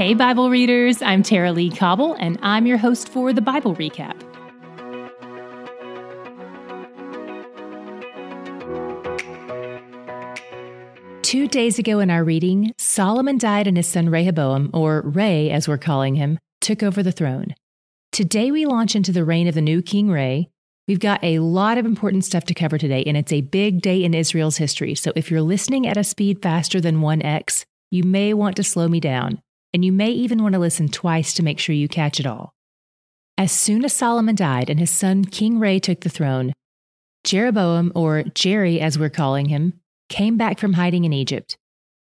Hey, Bible readers, I'm Tara-Leigh Cobble, and I'm your host for the Bible Recap. Two days ago in our reading, Solomon died and his son Rehoboam, or Ray as we're calling him, took over the throne. Today we launch into the reign of the new King Ray. We've got a lot of important stuff to cover today, and it's a big day in Israel's history. So if you're listening at a speed faster than 1x, you may want to slow me down, and you may even want to listen twice to make sure you catch it all. As soon as Solomon died and his son King Ray took the throne, Jeroboam, or Jerry as we're calling him, came back from hiding in Egypt.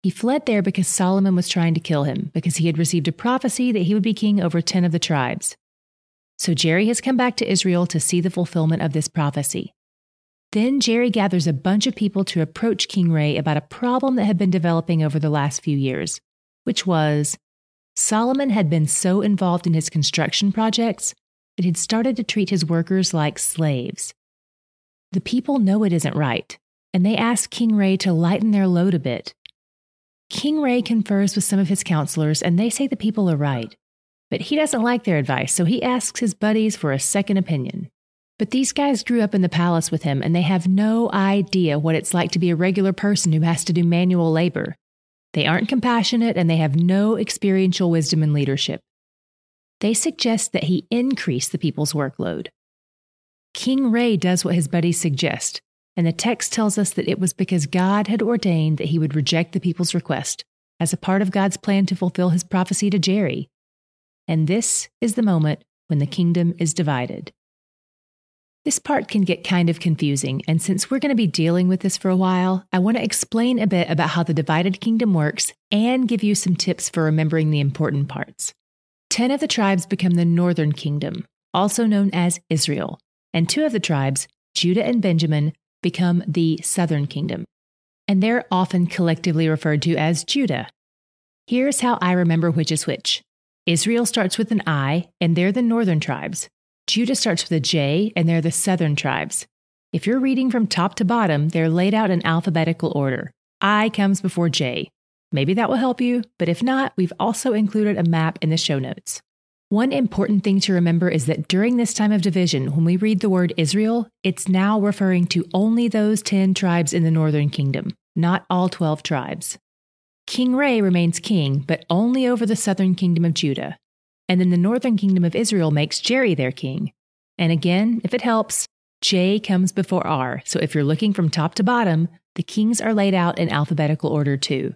He fled there because Solomon was trying to kill him, because he had received a prophecy that he would be king over 10 of the tribes. So Jerry has come back to Israel to see the fulfillment of this prophecy. Then Jerry gathers a bunch of people to approach King Ray about a problem that had been developing over the last few years, which was Solomon had been so involved in his construction projects that he'd started to treat his workers like slaves. The people know it isn't right, and they ask King Ray to lighten their load a bit. King Ray confers with some of his counselors, and they say the people are right. But he doesn't like their advice, so he asks his buddies for a second opinion. But these guys grew up in the palace with him, and they have no idea what it's like to be a regular person who has to do manual labor. They aren't compassionate, and they have no experiential wisdom in leadership. They suggest that he increase the people's workload. King Ray does what his buddies suggest, and the text tells us that it was because God had ordained that he would reject the people's request as a part of God's plan to fulfill his prophecy to Jerry. And this is the moment when the kingdom is divided. This part can get kind of confusing, and since we're going to be dealing with this for a while, I want to explain a bit about how the divided kingdom works and give you some tips for remembering the important parts. Ten of the tribes become the northern kingdom, also known as Israel, and two of the tribes, Judah and Benjamin, become the southern kingdom, and they're often collectively referred to as Judah. Here's how I remember which is which Israel starts with an I, and they're the northern tribes. Judah starts with a J, and they're the southern tribes. If you're reading from top to bottom, they're laid out in alphabetical order. I comes before J. Maybe that will help you, but if not, we've also included a map in the show notes. One important thing to remember is that during this time of division, when we read the word Israel, it's now referring to only those 10 tribes in the northern kingdom, not all 12 tribes. King Ray remains king, but only over the southern kingdom of Judah. And then the northern kingdom of Israel makes Jerry their king. And again, if it helps, J comes before R. So if you're looking from top to bottom, the kings are laid out in alphabetical order too.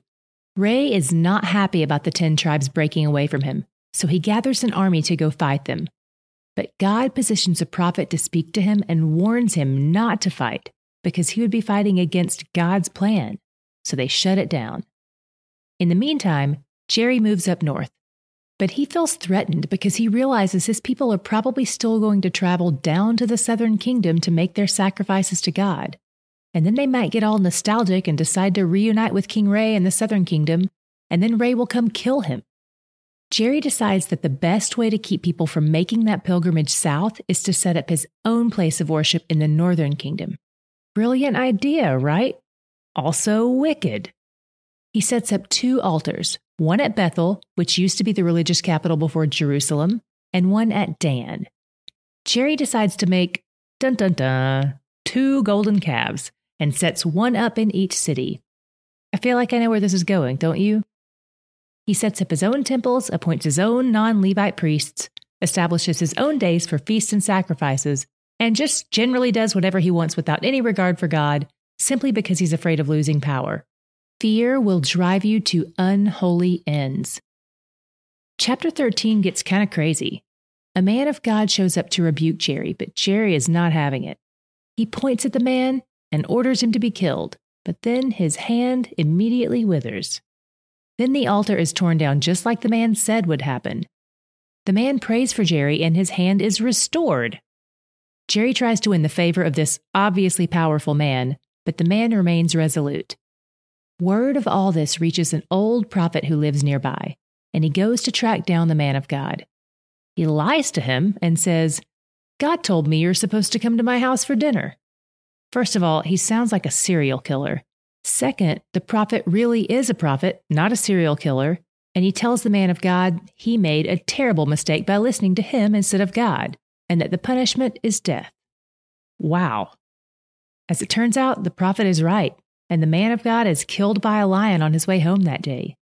Ray is not happy about the 10 tribes breaking away from him, so he gathers an army to go fight them. But God positions a prophet to speak to him and warns him not to fight because he would be fighting against God's plan. So they shut it down. In the meantime, Jerry moves up north. But he feels threatened because he realizes his people are probably still going to travel down to the southern kingdom to make their sacrifices to God. And then they might get all nostalgic and decide to reunite with King Ray in the southern kingdom, and then Ray will come kill him. Jerry decides that the best way to keep people from making that pilgrimage south is to set up his own place of worship in the northern kingdom. Brilliant idea, right? Also wicked. He sets up two altars, one at Bethel, which used to be the religious capital before Jerusalem, and one at Dan. Jerry decides to make, dun dun dun, two golden calves and sets one up in each city. I feel like I know where this is going, don't you? He sets up his own temples, appoints his own non Levite priests, establishes his own days for feasts and sacrifices, and just generally does whatever he wants without any regard for God, simply because he's afraid of losing power. Fear will drive you to unholy ends. Chapter 13 gets kind of crazy. A man of God shows up to rebuke Jerry, but Jerry is not having it. He points at the man and orders him to be killed, but then his hand immediately withers. Then the altar is torn down just like the man said would happen. The man prays for Jerry and his hand is restored. Jerry tries to win the favor of this obviously powerful man, but the man remains resolute. Word of all this reaches an old prophet who lives nearby, and he goes to track down the man of God. He lies to him and says, God told me you're supposed to come to my house for dinner. First of all, he sounds like a serial killer. Second, the prophet really is a prophet, not a serial killer, And he tells the man of God he made a terrible mistake by listening to him instead of God, and that the punishment is death. Wow. As it turns out, the prophet is right, and the man of God is killed by a lion on his way home that day.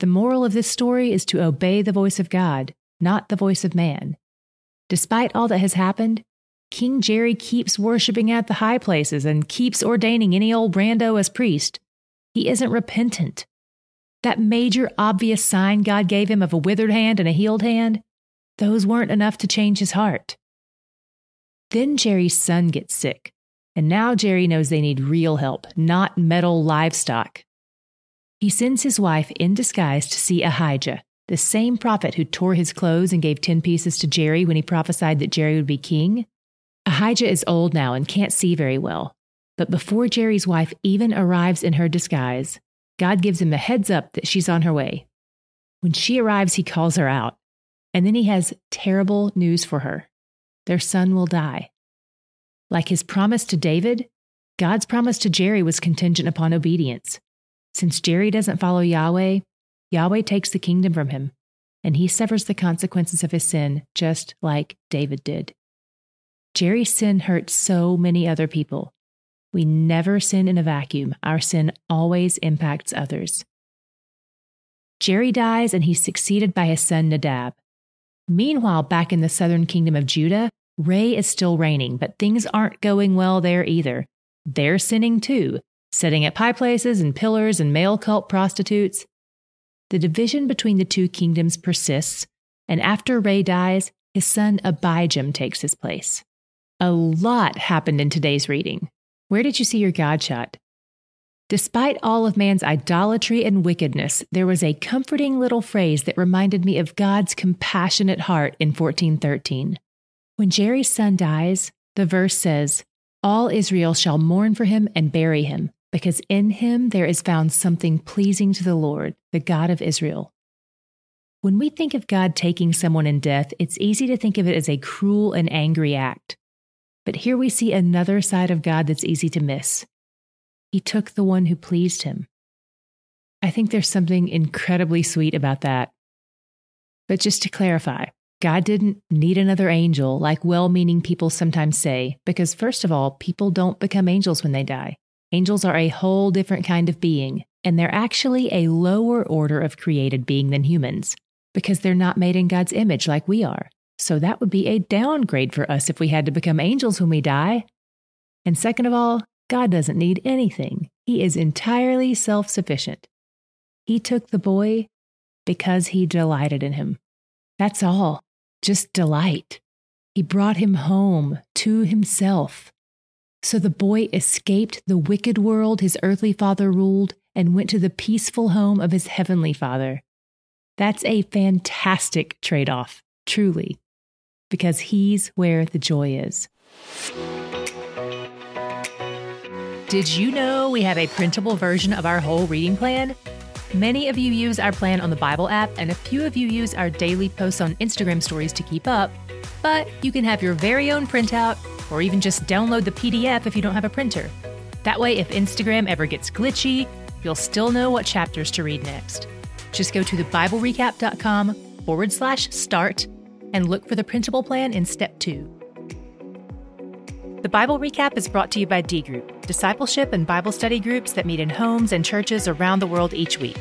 The moral of this story is to obey the voice of God, not the voice of man. Despite all that has happened, King Jerry keeps worshiping at the high places and keeps ordaining any old Brando as priest. He isn't repentant. That major obvious sign God gave him of a withered hand and a healed hand, those weren't enough to change his heart. Then Jerry's son gets sick, and now Jerry knows they need real help, not metal livestock. He sends his wife in disguise to see Ahijah, the same prophet who tore his clothes and gave 10 pieces to Jerry when he prophesied that Jerry would be king. Ahijah is old now and can't see very well. But before Jerry's wife even arrives in her disguise, God gives him a heads up that she's on her way. When she arrives, he calls her out. And then he has terrible news for her their son will die. Like his promise to David, God's promise to Jerry was contingent upon obedience. Since Jerry doesn't follow Yahweh, Yahweh takes the kingdom from him, and he suffers the consequences of his sin just like David did. Jerry's sin hurt so many other people. We never sin in a vacuum. Our sin always impacts others. Jerry dies and he's succeeded by his son Nadab. Meanwhile, back in the southern kingdom of Judah, Ray is still reigning, but things aren't going well there either. They're sinning too, setting at high places and pillars and male cult prostitutes. The division between the two kingdoms persists, and after Ray dies, his son Abijam takes his place. A lot happened in today's reading. Where did you see your God shot? Despite all of man's idolatry and wickedness, there was a comforting little phrase that reminded me of God's compassionate heart in 1413. When Jerry's son dies, the verse says, All Israel shall mourn for him and bury him, because in him there is found something pleasing to the Lord, the God of Israel. When we think of God taking someone in death, it's easy to think of it as a cruel and angry act. But here we see another side of God that's easy to miss. He took the one who pleased him. I think there's something incredibly sweet about that. But just to clarify, God didn't need another angel like well meaning people sometimes say, because first of all, people don't become angels when they die. Angels are a whole different kind of being, and they're actually a lower order of created being than humans because they're not made in God's image like we are. So that would be a downgrade for us if we had to become angels when we die. And second of all, God doesn't need anything. He is entirely self sufficient. He took the boy because he delighted in him. That's all, just delight. He brought him home to himself. So the boy escaped the wicked world his earthly father ruled and went to the peaceful home of his heavenly father. That's a fantastic trade off, truly, because he's where the joy is. Did you know we have a printable version of our whole reading plan? Many of you use our plan on the Bible app, and a few of you use our daily posts on Instagram stories to keep up. But you can have your very own printout or even just download the PDF if you don't have a printer. That way, if Instagram ever gets glitchy, you'll still know what chapters to read next. Just go to thebiblerecap.com forward slash start and look for the printable plan in step two. The Bible Recap is brought to you by D Group, discipleship and Bible study groups that meet in homes and churches around the world each week.